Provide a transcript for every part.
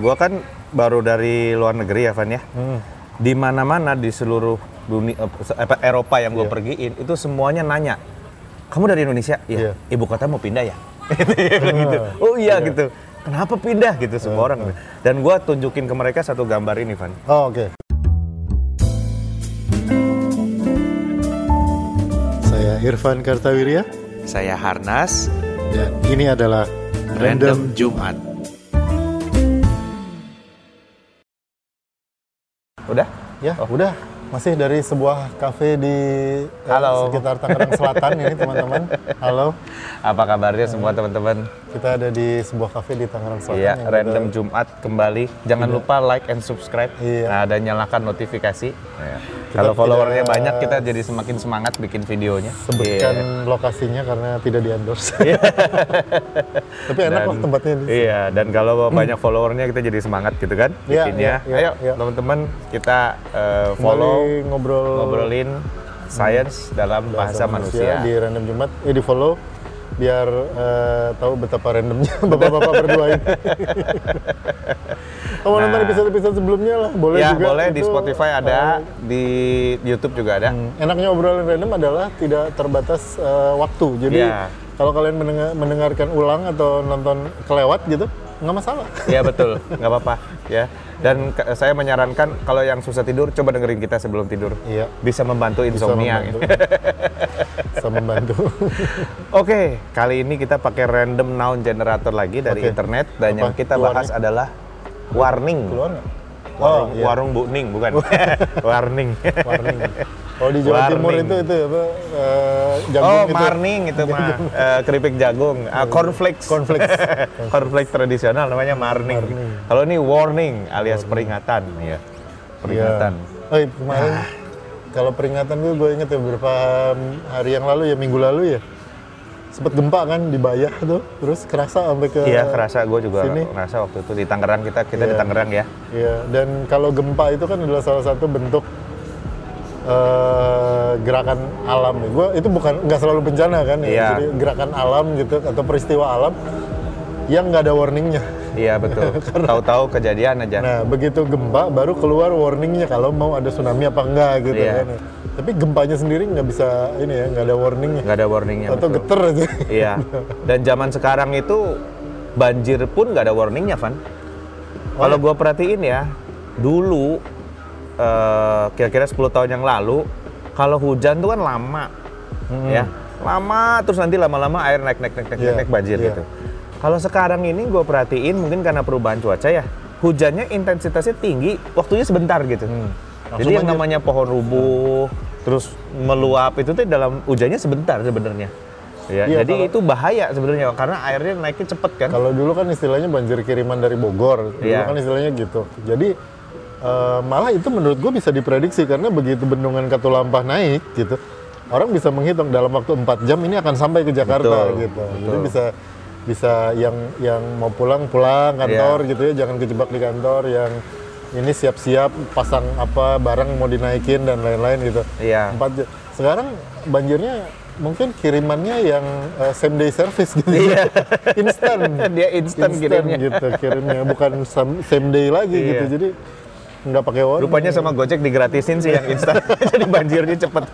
gua kan baru dari luar negeri ya, Van ya. Hmm. Di mana-mana di seluruh dunia eh, Eropa yang gue Iya. pergiin itu semuanya nanya, kamu dari Indonesia? Iya. Iya. Ibu kota mau pindah ya? gitu. Oh iya gitu. Kenapa pindah gitu semua orang. Dan gua tunjukin ke mereka satu gambar ini, Van. Oh, oke. Saya Irfan Kartawirya Saya Harnas, dan ini adalah Random Jumat. Udah? Ya, udah. Masih dari sebuah kafe di eh, Halo. sekitar Tangerang Selatan ini, teman-teman. Halo. Apa kabarnya semua teman-teman? Kita ada di sebuah kafe di Tangerang Selatan. Iya, random ada- Jumat kembali. Jangan lupa like and subscribe. Iya. Nah, dan nyalakan notifikasi. Kita Kalau followernya tidak- banyak, kita jadi semakin semangat bikin videonya. sebutkan Iya. lokasinya karena tidak di endorse. Tapi enak Dan- kok tempatnya di Iya, dan kalau banyak followernya kita jadi semangat gitu kan Iya, bikinnya. iya, iya, Ayo iya. teman-teman kita Kembali follow ngobrol ngobrolin science dalam bahasa, manusia. di random Jumat. Eh di follow biar eh, tahu betapa randomnya bapak-bapak berdua ini. Kamu Nah. nonton episode-episode sebelumnya lah, boleh ya, juga. boleh di Itu, Spotify ada, eh, di YouTube juga ada. enaknya obrolan random adalah tidak terbatas eh, waktu. Jadi Iya. kalau kalian mendengar- mendengarkan ulang atau nonton kelewat gitu, nggak masalah. Iya betul, nggak apa-apa ya. Dan ke- saya menyarankan kalau yang susah tidur coba dengerin kita sebelum tidur. Iya. Bisa membantu Bisa insomnia. membantu. Bisa membantu. Oke, kali ini kita pakai random noun generator lagi dari Oke. internet dan Apa yang kita keluarnya? bahas adalah warning. Keluar nggak? Warung, iya. warung Bu Ning bukan. warning. Warning. Kalau di Jawa Timur Warning. itu itu apa? eh, jagung Oh, itu. marning itu mah eh, keripik jagung, Ah, cornflakes. Cornflakes. cornflakes tradisional namanya marning. Marning. Kalau ini warning alias peringatan, ya. Peringatan. Iya. Oh, kemarin kalau peringatan tuh gue inget ya beberapa hari yang lalu ya minggu lalu ya sempet gempa kan di Bayah tuh terus kerasa sampai ke Iya, kerasa gue juga sini. ngerasa waktu itu di Tangerang kita kita di Iya. Tangerang ya. Iya, dan kalau gempa itu kan adalah salah satu bentuk eh, gerakan alam. Gue itu bukan nggak selalu bencana kan, ya. Iya. jadi gerakan alam gitu atau peristiwa alam yang nggak ada warningnya. Iya betul. Tahu-tahu kejadian aja. Nah, begitu gempa baru keluar warningnya kalau mau ada tsunami apa enggak gitu Iya. kan. Tapi gempanya sendiri nggak bisa ini ya, nggak ada warningnya. nggak ada warningnya. Atau betul. geter aja. Iya. Dan zaman sekarang itu banjir pun nggak ada warningnya, Van. Oh, Kalau iya? gue perhatiin ya, dulu eh, kira-kira 10 tahun yang lalu, kalau hujan tuh kan lama, ya, lama terus nanti lama-lama air naik naik naik naik, Hmm. Iya, naik banjir iya. gitu. Kalau sekarang ini gue perhatiin mungkin karena perubahan cuaca ya, hujannya intensitasnya tinggi, waktunya sebentar gitu. Hmm. Jadi yang namanya pohon rubuh, terus meluap itu tuh dalam hujannya sebentar sebenarnya. Ya, Iya, jadi kalau- itu bahaya sebenarnya karena airnya naiknya cepet kan. Kalau dulu kan istilahnya banjir kiriman dari Bogor, dulu Iya. kan istilahnya gitu. Jadi eh, malah itu menurut gue bisa diprediksi karena begitu bendungan Katulampa naik gitu, orang bisa menghitung dalam waktu 4 jam ini akan sampai ke Jakarta Betul, gitu. Jadi betul. bisa bisa yang yang mau pulang pulang kantor Iya. gitu ya, jangan kejebak di kantor yang ini siap-siap pasang apa barang mau dinaikin dan lain-lain gitu. Iya. Empat. Sekarang banjirnya mungkin kirimannya yang eh, same day service gitu. Iya. Instan. Dia instan kirimnya. gitu kirimnya, bukan sam- same day lagi Iya. gitu. Jadi nggak pakai warning. Rupanya sama Gojek digratisin sih yang instan, jadi banjirnya cepet.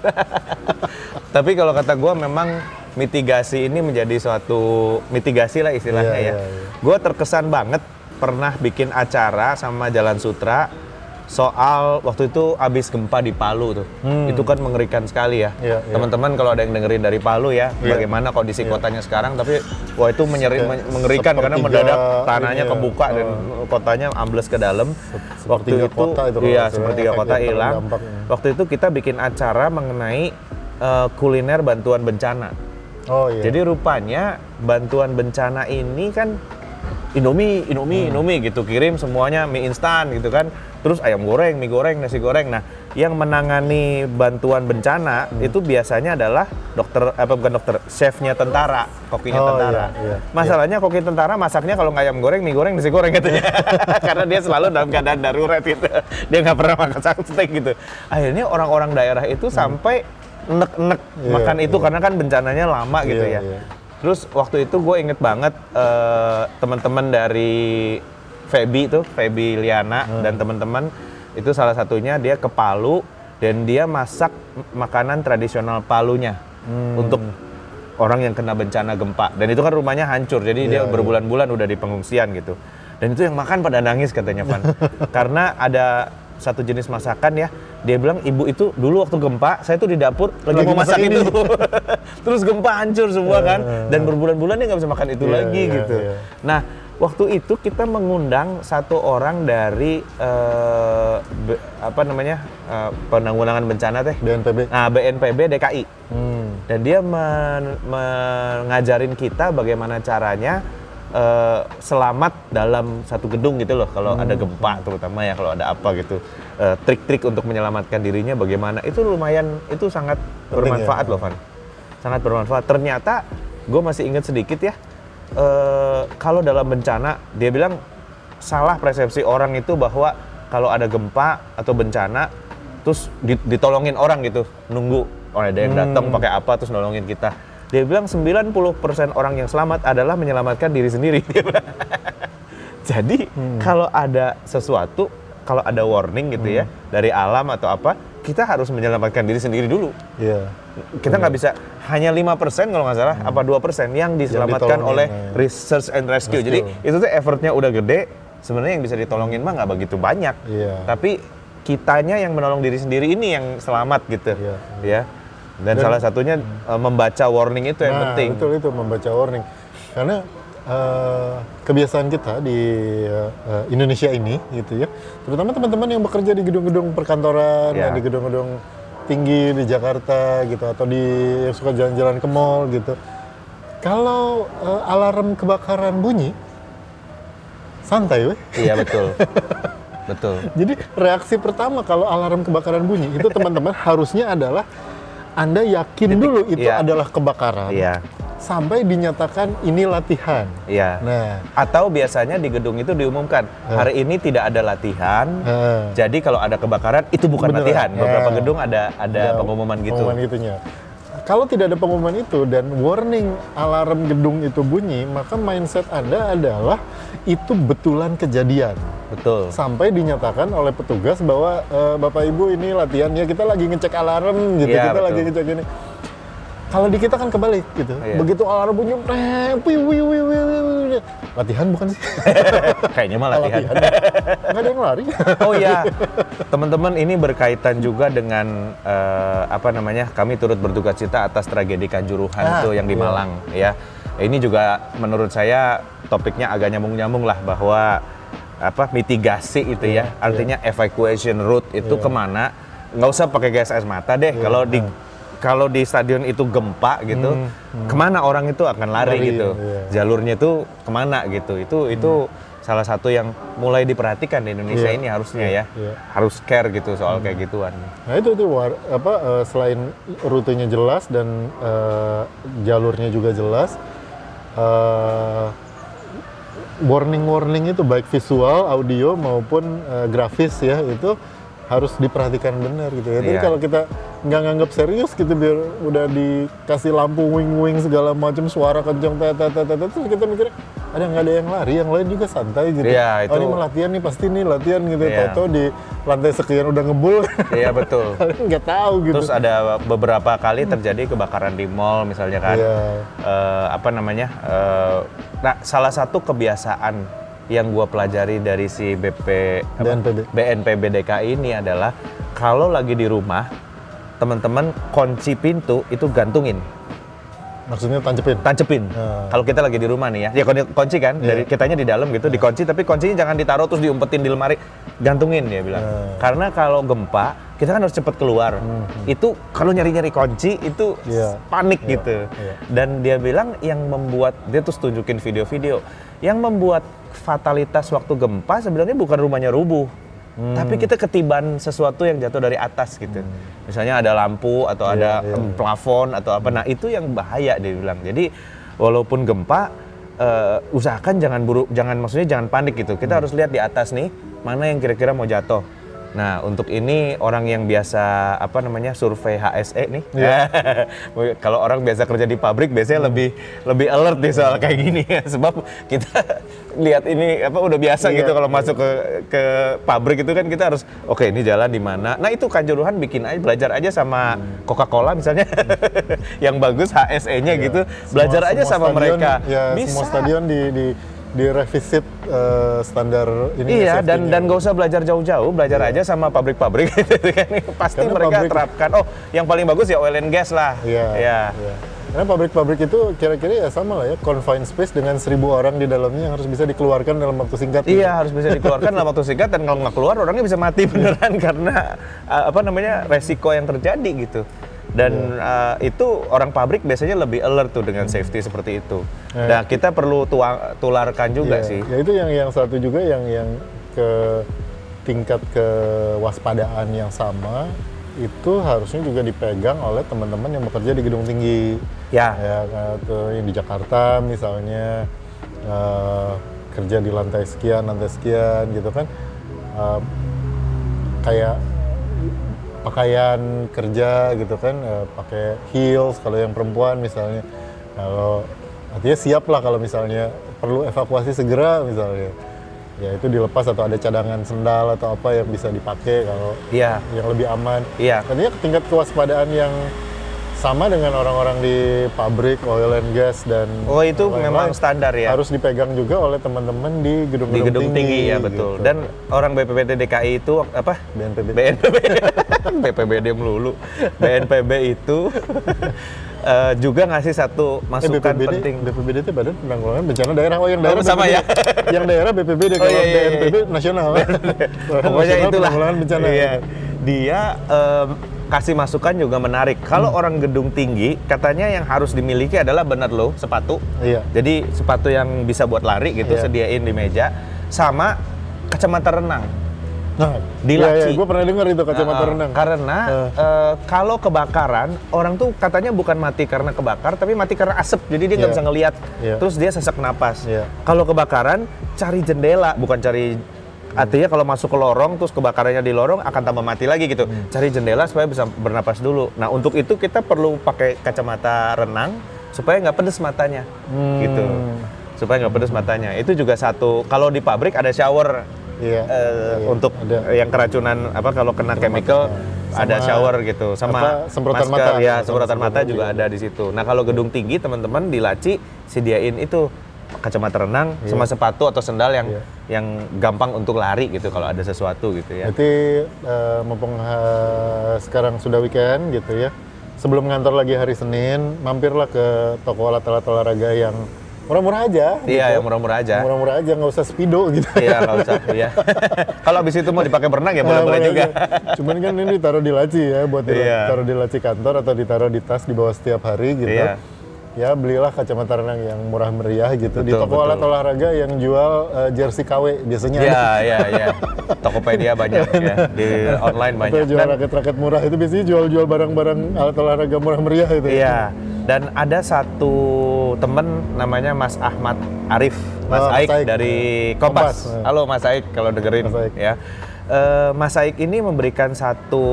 Tapi kalau kata gue memang mitigasi ini menjadi suatu mitigasi lah istilahnya Iya, ya. iya, iya. Gue terkesan banget pernah bikin acara sama Jalan Sutra soal waktu itu abis gempa di Palu tuh. Itu kan mengerikan sekali ya. Hmm. Iya, iya. Teman-teman kalau ada yang dengerin dari Palu ya, Iya. bagaimana kondisi kotanya sekarang tapi wah itu menyeri, Se- men- mengerikan karena sepertiga mendadak tanahnya ini ya, kebuka dan kotanya ambles ke dalam. Waktu itu, kota itu iya salah sepertiga kota hilang. terdampak. Waktu itu kita bikin acara mengenai eh, kuliner bantuan bencana. Oh iya. Jadi rupanya bantuan bencana ini kan Indomie, Indomie, Hmm. Indomie gitu kirim semuanya mie instan gitu kan. Terus ayam goreng, mie goreng, nasi goreng. Nah, yang menangani bantuan bencana Hmm. itu biasanya adalah dokter apa bukan dokter, chefnya tentara, kokinya Oh, tentara. iya, iya, Masalahnya koki tentara masaknya kalau nggak ayam goreng, mie goreng, nasi goreng katanya. Karena dia selalu dalam keadaan darurat gitu. Dia nggak pernah makan steak gitu. Akhirnya orang-orang daerah itu sampai nek-nek Iya, makan itu iya. karena kan bencananya lama gitu Iya, ya. iya. Terus waktu itu gue inget banget eh, teman-teman dari Feby tuh, Feby Liana Hmm. dan teman-teman itu salah satunya dia ke Palu dan dia masak makanan tradisional Palunya Hmm. untuk orang yang kena bencana gempa dan itu kan rumahnya hancur jadi dia Iya, iya. berbulan-bulan udah di pengungsian gitu dan itu yang makan pada nangis katanya Van karena ada satu jenis masakan ya dia bilang ibu itu dulu waktu gempa saya tuh di dapur lagi, Lagi mau masak masak itu ini. terus gempa hancur semua kan dan berbulan-bulan dia nggak bisa makan itu Iya, lagi iya, gitu iya. nah waktu itu kita mengundang satu orang dari eh, be- apa namanya eh, penanggulangan bencana teh BNPB. nah BNPB DKI Hmm. dan dia men- mengajarin kita bagaimana caranya eh, selamat dalam satu gedung gitu loh kalau ada gempa terutama ya kalau ada apa gitu. Eh, trik-trik untuk menyelamatkan dirinya bagaimana itu lumayan itu sangat Penting bermanfaat ya. loh Van. Sangat bermanfaat. Ternyata gue masih ingat sedikit ya eh, kalau dalam bencana dia bilang salah persepsi orang itu bahwa kalau ada gempa atau bencana terus di- ditolongin orang gitu nunggu oh ada yang datang pakai apa terus nolongin kita dia bilang 90% orang yang selamat adalah menyelamatkan diri sendiri jadi kalau ada sesuatu kalau ada warning gitu ya dari alam atau apa kita harus menyelamatkan diri sendiri dulu Iya. kita nggak bisa hanya 5% kalau nggak salah apa 2% yang diselamatkan ditolongin, oleh ya. research and rescue. Rescue. Jadi itu tuh effortnya udah gede, sebenarnya yang bisa ditolongin mah nggak begitu banyak. Iya. Tapi kitanya yang menolong diri sendiri ini yang selamat gitu. Iya. Ya. Dan, salah satunya eh, membaca warning itu yang nah, penting. betul itu membaca warning. Karena eh, kebiasaan kita di eh, Indonesia ini gitu ya, terutama teman-teman yang bekerja di gedung-gedung perkantoran, Ya. di gedung-gedung tinggi di Jakarta gitu atau di yang suka jalan-jalan ke mall gitu. Kalau alarm kebakaran bunyi, santai weh. Iya betul. betul. Jadi reaksi pertama kalau alarm kebakaran bunyi itu teman-teman harusnya adalah Anda yakin dulu itu iya. adalah kebakaran Iya. sampai dinyatakan ini latihan. Iya. Nah, Atau biasanya di gedung itu diumumkan hari ini tidak ada latihan. eh, Jadi kalau ada kebakaran itu bukan Beneran. latihan. Beberapa Ya. gedung ada ada ada pengumuman gitu. Pengumuman gitunya. Kalau tidak ada pengumuman itu dan warning alarm gedung itu bunyi, maka mindset Anda adalah itu betulan kejadian. Betul. Sampai dinyatakan oleh petugas bahwa "Eh, Bapak Ibu ini latihan ya kita lagi ngecek alarm gitu, Iya, kita betul. lagi ngecek ini. Kalau di kita kan kebalik gitu. Iya. Begitu alarm bunyi, wiu. latihan bukan sih? Kayaknya mah latihan. Nggak ada yang lari. Oh iya, teman-teman ini berkaitan juga dengan eh, apa namanya? Kami turut berduka cita atas tragedi Kanjuruhan Ah, itu yang di iya. Malang ya. Ini juga menurut saya topiknya agak nyambung-nyambung lah bahwa apa mitigasi itu Iya, ya. Artinya evacuation route itu Iya. ke mana? Nggak usah pakai gas air mata deh. Kalau di kalau di stadion itu gempa gitu, ke mana orang itu akan lari, Lari, gitu? iya. Jalurnya itu ke mana gitu? Itu itu salah satu yang mulai diperhatikan di Indonesia Iya, ini harusnya iya, ya iya. harus care gitu soal kayak gituan Nah itu tuh war- apa eh, selain rutenya jelas dan eh, jalurnya juga jelas, eh, warning-warning itu baik visual, audio maupun eh, grafis ya itu harus diperhatikan benar gitu ya. Jadi Iya. kalau kita nggak nganggap serius gitu biar udah dikasih lampu wing-wing segala macam suara kencang tete tete tete terus kita mikir ada nggak ada yang lari yang lain juga santai gitu. Iya, Oh ini itu- mau latihan nih pasti nih latihan gitu. Iya. Toto di lantai sekian udah ngebul. iya betul kalian nggak tahu gitu. terus ada beberapa kali terjadi kebakaran di mall misalnya kan Iya. Eh, apa namanya eh, nah salah satu kebiasaan yang gua pelajari dari si BP apa? BNPB. BNPB DKI ini adalah kalau lagi di rumah teman-teman kunci pintu itu gantungin Maksudnya tancepin. tancepin. Ah. Kalau kita lagi di rumah nih ya, ya kunci- kan, Iya. dari kitanya di dalam gitu, dikunci, tapi kuncinya jangan ditaruh terus diumpetin di lemari, gantungin dia bilang. Ah. Karena kalau gempa, kita kan harus cepet keluar. Itu kalau nyari-nyari kunci itu Hmm, Iya. panik Iya, gitu. iya. Dan dia bilang yang membuat dia terus tunjukin video-video, yang membuat fatalitas waktu gempa sebenarnya bukan rumahnya rubuh. Hmm. Tapi kita ketiban sesuatu yang jatuh dari atas gitu. Misalnya ada lampu atau ada iya, em, plafon atau apa. Nah itu yang bahaya dia bilang. Jadi walaupun gempa, eh, usahakan jangan buru, jangan maksudnya jangan panik gitu. Kita harus lihat di atas nih mana yang kira-kira mau jatuh. Nah untuk ini orang yang biasa apa namanya survei HSE nih. Kalau orang biasa kerja di pabrik biasanya lebih lebih alert nih soal kayak gini ya. Sebab kita lihat ini apa udah biasa Iya, gitu kalau masuk ke ke pabrik itu kan kita harus oke ini jalan di mana. Nah itu Kanjuruhan bikin aja belajar aja sama Hmm. Coca-Cola misalnya yang bagus HSE-nya gitu. Belajar Semua- aja semua sama stadion, mereka. Ya, Bisa. semua stadion di di direvisit eh, standar ini Iya dan dan gak usah belajar jauh-jauh, belajar aja sama pabrik-pabrik gitu kan. Pasti Karena mereka pabrik- terapkan. Oh, yang paling bagus ya oil and gas lah. Iya. Ya. iya. Karena pabrik-pabrik itu kira-kira ya sama lah ya, confined space dengan seribu orang di dalamnya yang harus bisa dikeluarkan dalam waktu singkat. gitu. Iya harus bisa dikeluarkan dalam waktu singkat dan kalau nggak keluar orangnya bisa mati beneran karena uh, apa namanya resiko yang terjadi gitu. Dan uh, itu orang pabrik biasanya lebih alert tuh dengan safety seperti itu. Eh. Nah kita perlu tuang, tularkan juga Iya, sih. Ya itu yang yang satu juga yang yang ke tingkat kewaspadaan yang sama itu harusnya juga dipegang oleh teman-teman yang bekerja di gedung tinggi. Ya. Ya, atau yang di Jakarta misalnya eh, kerja di lantai sekian, lantai sekian gitu kan. Eh, kayak pakaian kerja gitu kan eh, pakai heels kalau yang perempuan misalnya kalau artinya siap lah kalau misalnya perlu evakuasi segera misalnya ya itu dilepas atau ada cadangan sendal atau apa yang bisa dipakai kalau Iya. yang lebih aman Iya. artinya tingkat kewaspadaan yang sama dengan orang-orang di pabrik oil and gas dan Oh itu lain-lain memang standar ya. harus dipegang juga oleh teman-teman di gedung-gedung di gedung tinggi, ya betul. gitu. Dan orang BPPT DKI itu apa? BNPB. BNPB. BPBD melulu. BNPB itu eh, juga ngasih satu Eh, masukan BPBD, penting. BPBD itu Badan Penanggulangan Bencana Daerah. Oh, yang daerah sama BPBD. ya? yang daerah BPBD, Oh, kalau iya, iya, iya. BNPB nasional. Pokoknya Nasional itulah. Penanggulangan Bencana. Iya. Dia em, kasih masukan juga menarik. Kalau Hmm. orang gedung tinggi, katanya yang harus dimiliki adalah benar loh sepatu. Iya. Jadi sepatu yang bisa buat lari gitu, Iya. sediain di meja, sama kacamata renang. Nah, Di iya, laci. iya, gue pernah dengar itu kacamata Nah, renang. Karena Eh. eh, kalau kebakaran, orang tuh katanya bukan mati karena kebakar, tapi mati karena asap. Jadi dia nggak Iya. bisa ngelihat. Iya. Terus dia sesak napas. Iya. Kalau kebakaran, cari jendela, bukan cari Artinya kalau masuk ke lorong terus kebakarannya di lorong akan tambah mati lagi gitu. Hmm. Cari jendela supaya bisa bernapas dulu. Nah untuk itu kita perlu pakai kacamata renang supaya nggak pedes matanya, Hmm. gitu. Supaya nggak pedes matanya. Itu juga satu. Kalau di pabrik ada shower Iya. eh, Iya, untuk ada. yang keracunan apa kalau kena chemical Sama ada shower gitu sama apa, semprotan masker, mata. ya semprotan mata juga juga. ada di situ. Nah kalau gedung tinggi teman-teman di laci sediain itu kacamata renang sama sepatu atau sendal yang Iya. yang gampang untuk lari gitu kalau ada sesuatu gitu ya. Berarti eh, mumpung eh, sekarang sudah weekend gitu ya. Sebelum ngantor lagi hari Senin, mampirlah ke toko alat-alat olahraga yang murah-murah aja. Iya, yang murah-murah aja. Murah-murah aja, nggak usah speedo gitu. Iya nggak usah. Iya. kalau habis itu mau dipakai berenang ya boleh-boleh Nah, juga. Cuman kan ini ditaruh di laci ya, buat Iya. ditaruh di laci kantor atau ditaruh di tas di bawah setiap hari gitu. Iya. Ya belilah kacamata renang yang murah meriah gitu di Betul, toko betul. alat olahraga yang jual eh, jersey KW biasanya. Iya, iya, iya. Tokopedia banyak ya. Di online Atau banyak. jual Dan raket-raket murah itu biasanya jual-jual barang-barang alat olahraga murah meriah itu. Iya. Dan ada satu temen namanya Mas Ahmad Arif, Mas Oh, Mas Aik Aik. dari Kompas. Kompas, ya. Halo Mas Aik kalau dengerin Mas Aik. ya. Eh, Mas Aik ini memberikan satu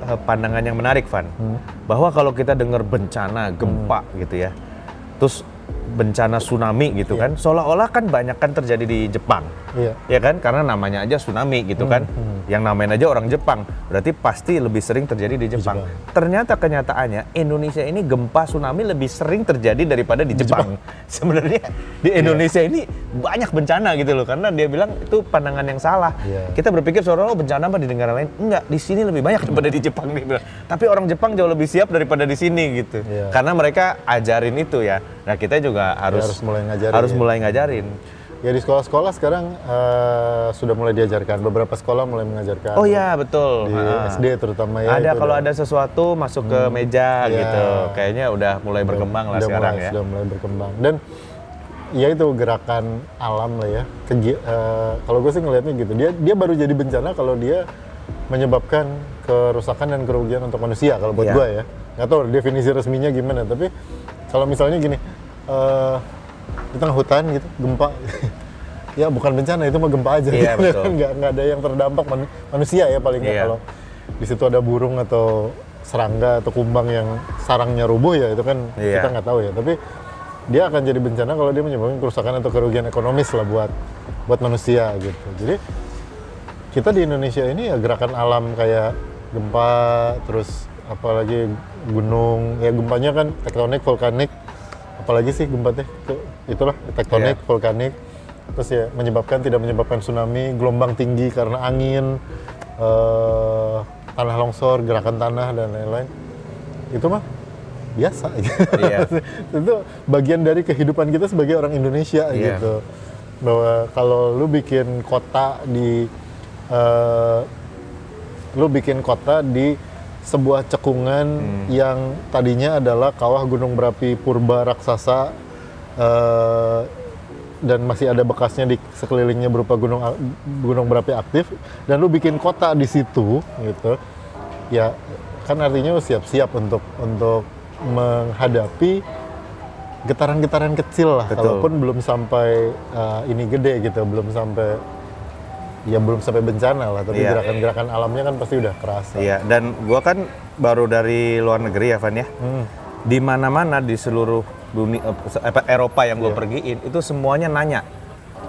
eh, pandangan yang menarik, Van. Hmm. Bahwa kalau kita dengar bencana, gempa gitu ya. Terus bencana tsunami gitu kan, seolah-olah kan banyak kan terjadi di Jepang. Iya. Ya kan? Karena namanya aja tsunami gitu kan. Yang namanya aja orang Jepang. Berarti pasti lebih sering terjadi di Jepang. Ternyata kenyataannya Indonesia ini gempa tsunami lebih sering terjadi daripada di Jepang. Sebenarnya di Indonesia ini banyak bencana gitu loh. Karena dia bilang itu pandangan yang salah. Iya. Kita berpikir seolah-olah bencana apa di negara lain. Enggak, di sini lebih banyak daripada di Jepang bilang. Tapi orang Jepang jauh lebih siap daripada di sini gitu. Iya. Karena mereka ajarin itu ya. Nah, kita juga harus harus mulai ngajarin harus ya. mulai ngajarin. Ya di sekolah-sekolah sekarang eh, sudah mulai diajarkan. Beberapa sekolah mulai mengajarkan. Oh iya betul. Di Ha. SD terutama ya. ada kalau udah- ada sesuatu masuk ke meja Iya. gitu. Kayaknya udah mulai berkembang lah udah sekarang mulai, ya. Sudah mulai berkembang. Dan ya itu gerakan alam lah ya. Kegi- eh, kalau gue sih ngelihatnya gitu. Dia dia baru jadi bencana kalau dia menyebabkan kerusakan dan kerugian untuk manusia kalau buat Iya. gue ya. Nggak tahu definisi resminya gimana. Tapi kalau misalnya gini, eh, di tengah hutan gitu, gempa. ya bukan bencana itu mah gempa aja. Iya, betul. nggak nggak ada yang terdampak manu- manusia ya paling Iya. kalau di situ ada burung atau serangga atau kumbang yang sarangnya rubuh ya itu kan Iya. kita nggak tahu ya tapi dia akan jadi bencana kalau dia menyebabkan kerusakan atau kerugian ekonomis lah buat buat manusia gitu. Jadi kita di Indonesia ini ya gerakan alam kayak gempa, terus apalagi gunung, ya gempanya kan tektonik, vulkanik, apalagi sih gempa teh, Itu- itulah tektonik, Iya. vulkanik, terus ya menyebabkan tidak menyebabkan tsunami, gelombang tinggi karena angin, eh, tanah longsor, gerakan tanah dan lain-lain, itu mah biasa. Iya. itu bagian dari kehidupan kita sebagai orang Indonesia Iya. gitu bahwa kalau lu bikin kota di eh, lu bikin kota di sebuah cekungan Hmm. yang tadinya adalah kawah gunung berapi purba raksasa eh, dan masih ada bekasnya di sekelilingnya berupa gunung gunung berapi aktif dan lu bikin kota di situ gitu ya kan artinya lu siap-siap untuk untuk menghadapi getaran-getaran kecil lah Betul. kalaupun belum sampai uh, ini gede gitu belum sampai ya belum sampai bencana lah tapi Iya. gerakan-gerakan alamnya kan pasti udah kerasa Iya, dan gua kan baru dari luar negeri ya, Van ya. Hmm. Di mana-mana di seluruh dunia eh, Eropa yang gue Iya. pergiin itu semuanya nanya,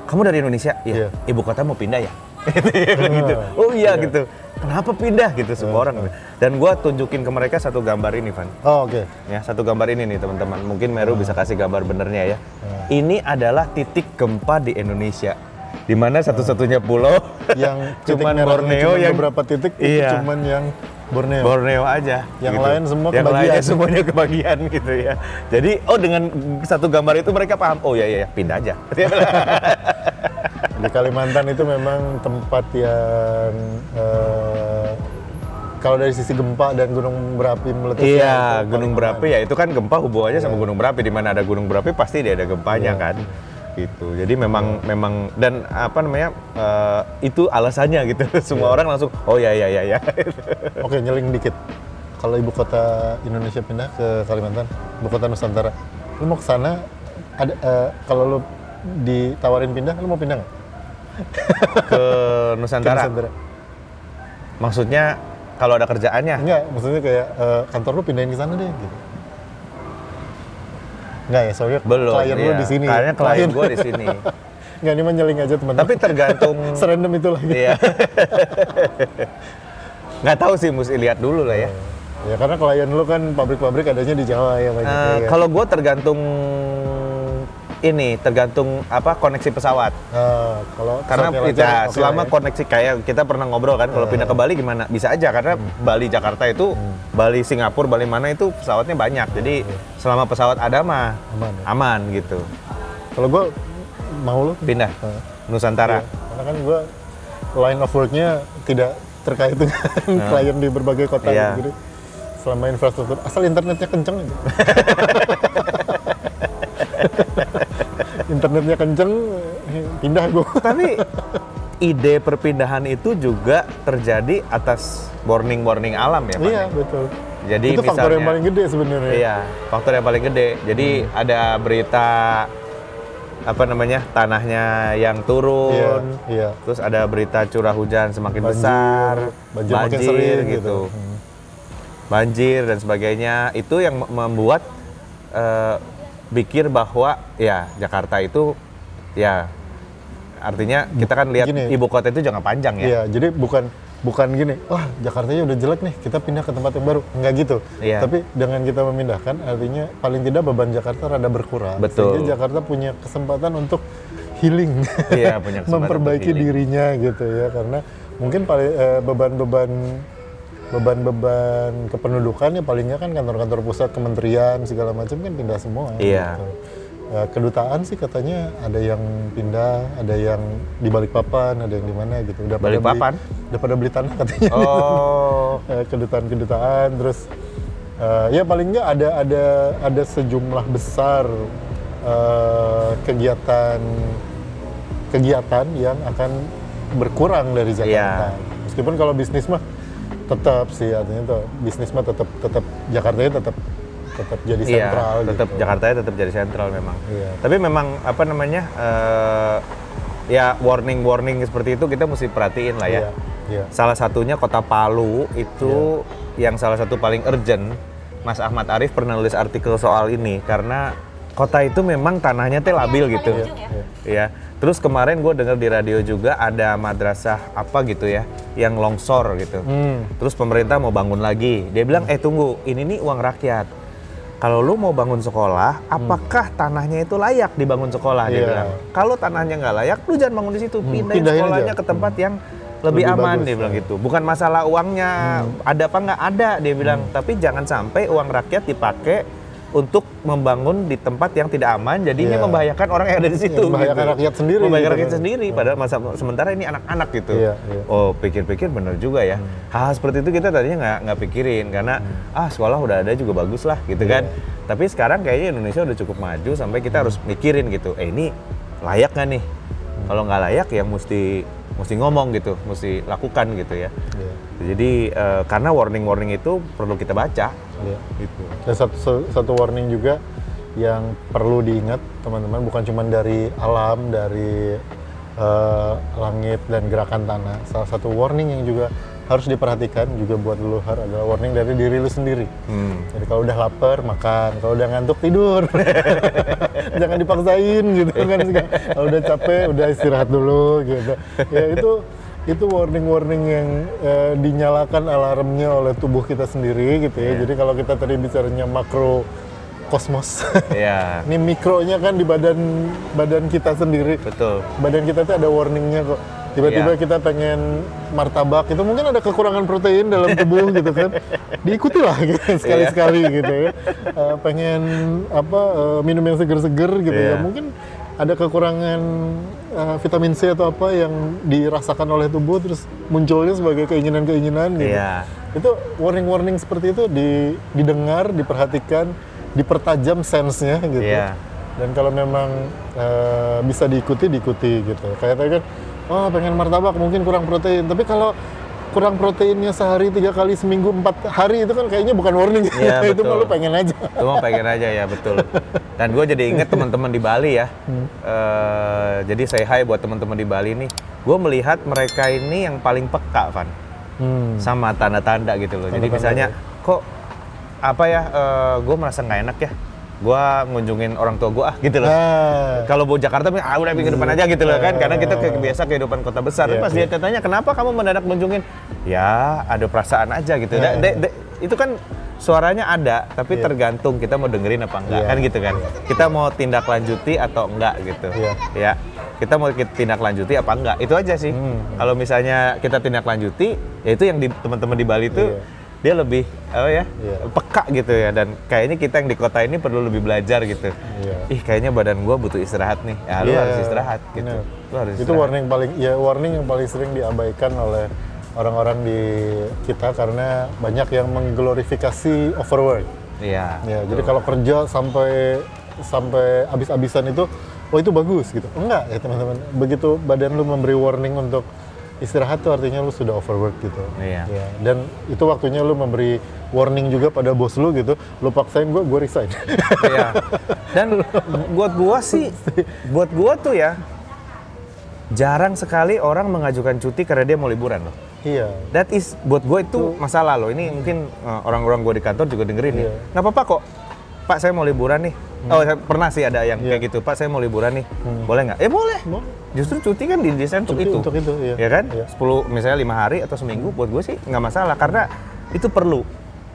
kamu dari Indonesia? Iya. Iya. Ibu kota mau pindah ya? Dia bilang gitu. Oh iya, gitu. Kenapa pindah gitu semua orang? Dan gua tunjukin ke mereka satu gambar ini, Van. oh oke Ya, satu gambar ini nih teman-teman. Mungkin Meru bisa kasih gambar benernya ya. Hmm. Ini adalah titik gempa di Indonesia. Di mana satu-satunya pulau yang cuman Borneo cuman yang beberapa titik itu Iya. cuman yang Borneo Borneo aja. Yang lain semua Yang kebagian. lainnya semuanya kebagian gitu ya. Jadi oh dengan satu gambar itu mereka paham. Oh ya ya, ya pindah aja. Di Kalimantan itu memang tempat yang eh, kalau dari sisi gempa dan gunung berapi meletus iya, gunung berapi ya itu kan gempa hubungannya sama gunung berapi. Di mana ada gunung berapi pasti dia ada gempanya Iya. kan. Gitu. Jadi memang memang dan apa namanya eh, itu alasannya gitu. Semua Iya. orang langsung oh ya ya ya ya. Oke, nyeling dikit. Kalau ibu kota Indonesia pindah ke Kalimantan, ibu kota Nusantara, lu mau ke sana ada eh, kalau lu ditawarin pindah, lu mau pindah nggak? Ke Ke Nusantara. Nusantara. Maksudnya kalau ada kerjaannya. Enggak, maksudnya kayak eh, kantor lu pindahin ke sana deh gitu. Enggak ya, soalnya Belum. klien lu iya. di sini. Kayaknya klien gue di sini. Enggak, ini mah nyeling aja teman-teman. Tapi tergantung serandom itu lagi. Iya. Nggak tahu sih, mesti lihat dulu lah ya. Ya karena klien lu kan pabrik-pabrik adanya di Jawa ya banyak. Ya. kalau gue tergantung ini, tergantung apa koneksi pesawat. Nah, kalau Karena kita lancar, oke selama ya. koneksi kayak kita pernah ngobrol kan, kalau pindah ke Bali gimana? Bisa aja karena Bali Jakarta itu, Bali Singapura, Bali mana itu pesawatnya banyak. Jadi selama pesawat ada mah Aman ya? aman gitu. Kalau gua mau lu Pindah Nah, Nusantara. iya. Karena kan gua line of work-nya tidak terkait dengan klien di berbagai kota Iya. gitu. Jadi selama infrastruktur asal internetnya kenceng aja. internetnya kenceng pindah gua. Tapi ide perpindahan itu juga terjadi atas warning-warning alam ya Pak? iya, betul. Jadi itu faktor yang misalnya- paling gede sebenarnya. Iya, faktor yang paling gede. Jadi Hmm. ada berita apa namanya tanahnya yang Iya, turun, iya. terus ada berita curah hujan semakin Banjir, besar, banjir makin sering gitu. Hmm. banjir dan sebagainya. Itu yang mem- membuat eh, pikir bahwa ya Jakarta itu ya artinya kita kan lihat Gini. ibu kota itu jangka panjang ya. Iya, jadi bukan bukan gini, wah Jakartanya udah jelek nih, kita pindah ke tempat yang baru. Enggak gitu. Iya. Tapi dengan kita memindahkan, artinya paling tidak beban Jakarta rada berkurang. Betul. Sehingga Jakarta punya kesempatan untuk healing. Iya, punya kesempatan Memperbaiki healing. dirinya gitu ya, karena mungkin paling eh, beban-beban kependudukan ya palingnya kan kantor-kantor pusat kementerian segala macam kan pindah semua Iya. gitu. Ya, kedutaan sih katanya ada yang pindah, ada yang di Balikpapan, ada yang di mana gitu. Udah pada beli- Balikpapan? udah pada beli tanah katanya. Oh, Eh, kedutaan-kedutaan terus eh, ya paling nggak ada ada ada sejumlah besar eh, kegiatan kegiatan yang akan berkurang dari Jakarta. Iya. Meskipun kalau bisnis mah tetap sih artinya tuh bisnis mah tetap tetap Jakarta tetap tetap jadi iya, sentral tetap gitu. Jakarta tetap jadi sentral memang. Iya. Tapi memang apa namanya eh, ya warning-warning seperti itu kita mesti perhatiin lah ya. Iya, iya. Salah satunya kota Palu itu yang salah satu paling urgent. Mas Ahmad Arif pernah nulis artikel soal ini karena kota itu memang tanahnya teh labil Paling gitu. ya. Ya. Terus kemarin gue dengar di radio juga ada madrasah apa gitu ya, yang longsor gitu. Hmm. Terus pemerintah mau bangun lagi. Dia bilang, eh tunggu, ini nih uang rakyat. Kalau lu mau bangun sekolah, apakah tanahnya itu layak dibangun sekolah? Dia Iya. bilang. Kalau tanahnya nggak layak, lu jangan bangun di situ. Pindahin, pindahin sekolahnya aja. ke tempat yang lebih, Lebih aman. bagus, dia bilang ya. gitu. Bukan masalah uangnya ada apa nggak ada. Dia bilang. Tapi jangan sampai uang rakyat dipakai untuk membangun di tempat yang tidak aman. Jadinya Iya. membahayakan orang yang ada di situ. membahayakan rakyat sendiri Membahayakan gitu rakyat kan. sendiri. Padahal masa sementara ini anak-anak gitu. Iya, iya. Oh pikir-pikir bener juga ya. Hal seperti itu kita tadinya nggak nggak pikirin karena ah sekolah udah ada juga bagus lah gitu kan. Tapi sekarang kayaknya Indonesia udah cukup maju sampai kita harus mikirin gitu. Eh ini layak nggak nih? Kalau nggak layak ya mesti mesti ngomong gitu, mesti lakukan gitu ya. Iya. Jadi eh, karena warning-warning itu perlu kita baca Iya. gitu. Dan satu, satu- warning juga yang perlu diingat teman-teman bukan cuma dari alam, dari eh, langit dan gerakan tanah. Salah satu warning yang juga harus diperhatikan juga buat luhar adalah warning dari diri lu sendiri. Hmm. Jadi kalau udah lapar makan, kalau udah ngantuk tidur. Jangan dipaksain gitu kan. Kalau udah capek udah istirahat dulu gitu. Ya itu itu warning-warning yang eh, dinyalakan alarmnya oleh tubuh kita sendiri gitu ya. Iya. Jadi kalau kita tadi bicaranya makro kosmos. Iya, Ini mikronya kan di badan badan kita sendiri. betul. Badan kita tuh ada warningnya kok. Tiba-tiba Iya. kita pengen martabak itu mungkin ada kekurangan protein dalam tubuh gitu kan. Diikuti lah gitu, sekali-sekali gitu ya. Eh, pengen apa eh, minum yang seger-seger gitu ya. Iya. Mungkin ada kekurangan eh, vitamin C atau apa yang dirasakan oleh tubuh terus munculnya sebagai keinginan-keinginan gitu. Iya. Itu warning-warning seperti itu di- didengar, diperhatikan, dipertajam sense-nya gitu. Iya. Dan kalau memang eh, bisa diikuti, diikuti gitu. Kayak tadi kan, oh pengen martabak mungkin kurang protein. Tapi kalau kurang proteinnya sehari tiga kali seminggu empat hari itu kan kayaknya bukan warning. Iya, itu betul. malu pengen aja. Itu mah pengen aja ya betul. Dan gue jadi inget teman-teman di Bali ya. Eh, jadi saya hai buat teman-teman di Bali nih. Gue melihat mereka ini yang paling peka, Van, Hmm. sama tanda-tanda gitu loh. Jadi Tanda-tanda misalnya, ya. kok apa ya? gue merasa nggak enak ya. Gue ngunjungin orang tua gue ah gitu loh. Nah, Kalau mau Jakarta, ah udah pinggir depan aja gitu loh kan, karena kita ke- biasa kehidupan kota besar. Tapi Iya, pas dia tanya kenapa kamu mendadak kunjungin, ya ada perasaan aja gitu. Da- Iya. da- da- itu kan suaranya ada, tapi Iya. tergantung kita mau dengerin apa enggak Iya. kan gitu kan. Kita mau tindak lanjuti atau enggak gitu. Iya. Ya, kita mau tindak lanjuti apa enggak itu aja sih. Hmm. Kalau misalnya kita tindak lanjuti, ya itu yang di teman-teman di Bali itu Iya. Dia lebih apa ya Iya. peka gitu ya dan kayaknya kita yang di kota ini perlu lebih belajar gitu Iya. ih kayaknya badan gua butuh istirahat nih ya lu Iya, harus istirahat gitu bener. lu harus itu istirahat. warning paling ya warning yang paling sering diabaikan oleh orang-orang di kita karena banyak yang mengglorifikasi overwork. iya Ya, jadi kalau kerja sampai sampai habis-habisan itu, oh itu bagus gitu. Enggak ya teman-teman. Begitu badan lu memberi warning untuk istirahat tuh artinya lu sudah overwork gitu. Iya. Ya, dan itu waktunya lu memberi warning juga pada bos lu gitu. Lu paksain gua, gua resign. Iya. Dan buat gua sih, buat gua tuh ya, jarang sekali orang mengajukan cuti karena dia mau liburan loh. iya. That is, buat gue itu masalah loh. Ini mungkin uh, orang-orang gue di kantor juga dengerin nih. Iya. Nggak apa-apa kok. Pak saya mau liburan nih. Oh saya- pernah sih ada yang Iya. kayak gitu. Pak saya mau liburan nih. Boleh nggak? Ya boleh. Boleh. Justru cuti kan didesain untuk itu. untuk itu, iya. Ya kan? Iya. 10 misalnya lima hari atau seminggu buat gue sih nggak masalah karena itu perlu.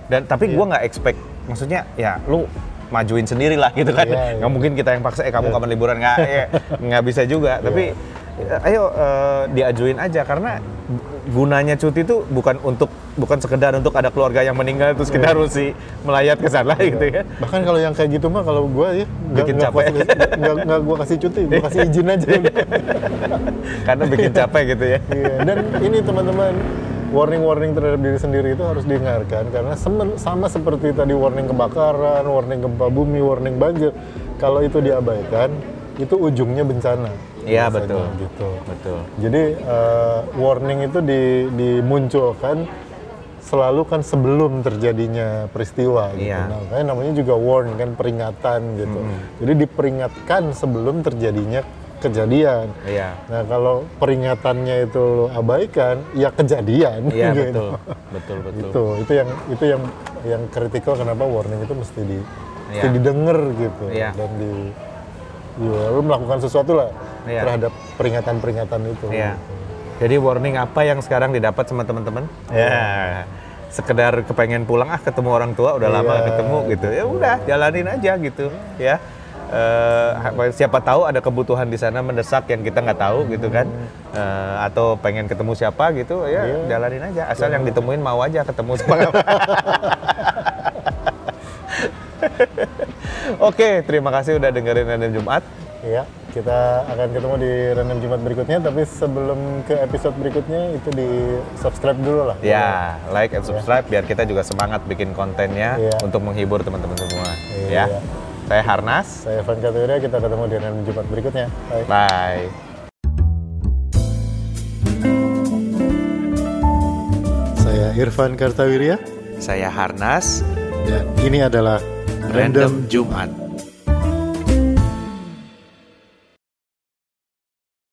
Dan tapi gue Iya. nggak expect. Maksudnya ya lu majuin sendiri lah gitu kan. Iya, iya. Nggak mungkin kita yang paksa eh kamu Iya. kapan liburan nggak ya, nggak bisa juga. Tapi eh, ayo eh, diajuin aja karena gunanya cuti itu bukan untuk bukan sekedar untuk ada keluarga yang meninggal terus kita harus sih melayat ke sana gitu ya. Bahkan kalau yang kayak gitu mah kalau gua ya Bikin nggak capek. nggak gua kasih cuti, gua kasih izin aja. Karena bikin capek gitu ya. Iya, dan ini teman-teman warning-warning terhadap diri sendiri itu harus didengarkan karena sama seperti tadi warning kebakaran, warning gempa bumi, warning banjir. Kalau itu diabaikan, itu ujungnya bencana. Iya, Biasanya betul. Gitu. Betul. Jadi eh, warning itu di- dimunculkan selalu kan sebelum terjadinya peristiwa gitu. Iya. Nah, makanya namanya juga warn kan peringatan gitu. Jadi diperingatkan sebelum terjadinya kejadian. Iya. Nah kalau peringatannya itu lo abaikan, ya kejadian. Iya gitu. betul. Betul betul. Itu itu yang itu yang yang kritikal kenapa warning itu mesti di Iya. mesti didengar gitu Iya. dan di ya, lu melakukan sesuatu lah Iya. terhadap peringatan-peringatan itu. Iya. Jadi warning apa yang sekarang didapat sama teman-teman? Ya. Sekedar kepengen pulang ah ketemu orang tua udah lama Iya. nggak ketemu gitu. Ya udah jalanin aja gitu ya. Apa- siapa tahu ada kebutuhan di sana mendesak yang kita nggak tahu gitu kan. Eh, atau pengen ketemu siapa gitu ya Iya. jalanin aja. Asal yang ditemuin mau aja ketemu sama. Oke, terima kasih udah dengerin Random Jumat. Iya, kita akan ketemu di random Jumat berikutnya. Tapi sebelum ke episode berikutnya itu di subscribe dulu lah. Ya, like and subscribe biar kita juga semangat bikin kontennya Iya. untuk menghibur teman-teman semua. Iya. Ya. Saya Harnas. Saya Evan Katuria, kita ketemu di random Jumat berikutnya. Bye. Bye. Saya Irfan Kartawirya Saya Harnas. dan ini adalah Random Jumat.